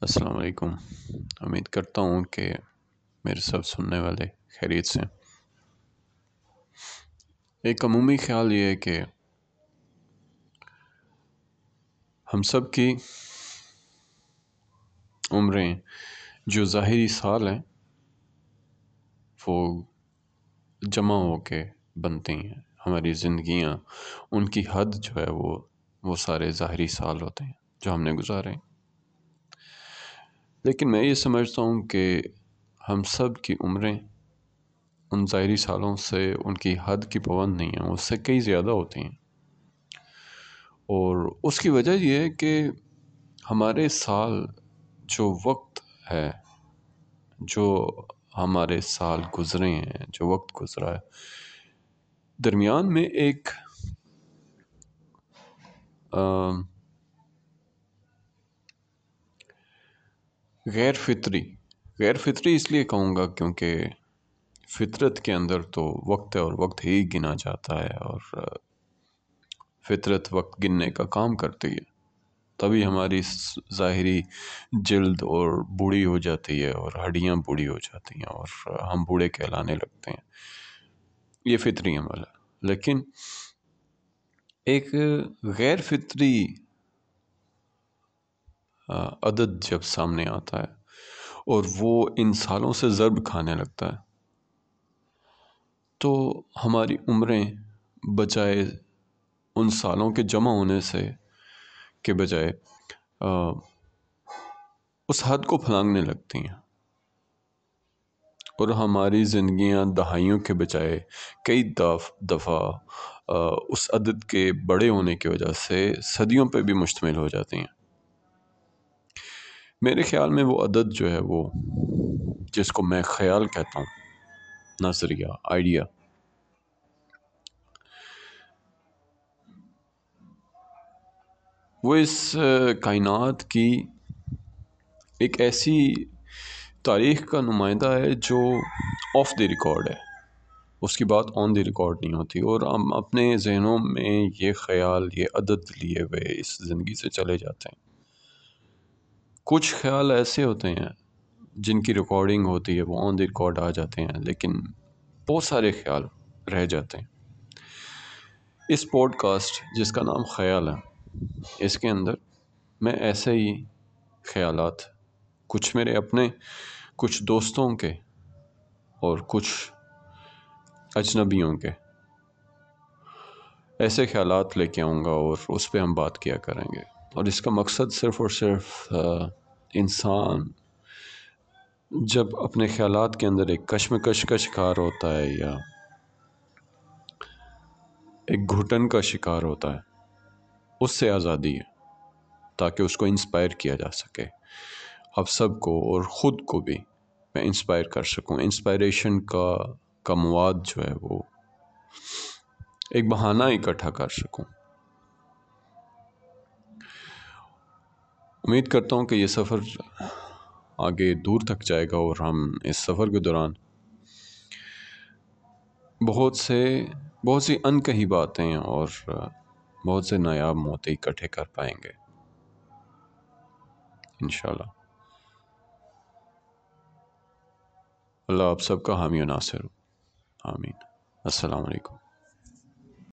السلام علیکم۔ امید کرتا ہوں کہ میرے سب سننے والے خیریت سے ایک عمومی خیال یہ ہے کہ ہم سب کی عمریں جو ظاہری سال ہیں، وہ جمع ہو کے بنتی ہیں۔ ہماری زندگیاں، ان کی حد جو ہے، وہ وہ سارے ظاہری سال ہوتے ہیں جو ہم نے گزارے ہیں۔ لیکن میں یہ سمجھتا ہوں کہ ہم سب کی عمریں ان ظاہری سالوں سے ان کی حد کی پابند نہیں ہیں، اس سے کئی زیادہ ہوتی ہیں۔ اور اس کی وجہ یہ ہے کہ ہمارے سال جو وقت ہے، جو ہمارے سال گزرے ہیں، جو وقت گزرا ہے، درمیان میں ایک غیر فطری غیر فطری اس لیے کہوں گا کیونکہ فطرت کے اندر تو وقت ہے اور وقت ہی گنا جاتا ہے اور فطرت وقت گننے کا کام کرتی ہے۔ تبھی ہماری ظاہری جلد اور بوڑھی ہو جاتی ہے اور ہڈیاں بوڑھی ہو جاتی ہیں اور ہم بوڑھے کہلانے لگتے ہیں۔ یہ فطری عمل ہے۔ لیکن ایک غیر فطری عدد جب سامنے آتا ہے اور وہ ان سالوں سے ضرب کھانے لگتا ہے۔ تو ہماری عمریں بجائے ان سالوں کے جمع ہونے سے کے بجائے اس حد کو پھلانگنے لگتی ہیں۔ اور ہماری زندگیاں دہائیوں کے بجائے کئی دفعہ اس عدد کے بڑے ہونے کی وجہ سے صدیوں پہ بھی مشتمل ہو جاتی ہیں۔ میرے خیال میں وہ عدد جو ہے وہ جس کو میں خیال کہتا ہوں، نظریہ آئیڈیا وہ اس کائنات کی ایک ایسی تاریخ کا نمائندہ ہے جو آف دی ریکارڈ ہے۔ اس کی بات آن دی ریکارڈ نہیں ہوتی۔ اور ہم اپنے ذہنوں میں یہ خیال، یہ عدد لیے ہوئے اس زندگی سے چلے جاتے ہیں۔ کچھ خیال ایسے ہوتے ہیں جن کی ریکارڈنگ ہوتی ہے، وہ آن دی ریکارڈ آ جاتے ہیں، لیکن بہت سارے خیال رہ جاتے ہیں۔ اس پوڈ کاسٹ جس کا نام خیال ہے، اس کے اندر میں ایسے ہی خیالات، کچھ میرے اپنے، کچھ دوستوں کے اور کچھ اجنبیوں کے، ایسے خیالات لے کے آؤں گا اور اس پہ ہم بات کیا کریں گے۔ اور اس کا مقصد صرف اور صرف انسان جب اپنے خیالات کے اندر ایک کشمکش کا شکار ہوتا ہے یا ایک گھٹن کا شکار ہوتا ہے، اس سے آزادی ہے تاکہ اس کو انسپائر کیا جا سکے۔ اب سب کو اور خود کو بھی میں انسپائر کر سکوں۔ انسپائریشن کا کا مواد جو ہے وہ ایک بہانہ اکٹھا کر سکوں۔ امید کرتا ہوں کہ یہ سفر آگے دور تک جائے گا اور ہم اس سفر کے دوران بہت سے، بہت سی ان کہی باتیں اور بہت سے نایاب موتی اکٹھے کر پائیں گے۔ انشاءاللہ۔ اللہ آپ سب کا حامی و ناصر ہو۔ آمین۔ السلام علیکم۔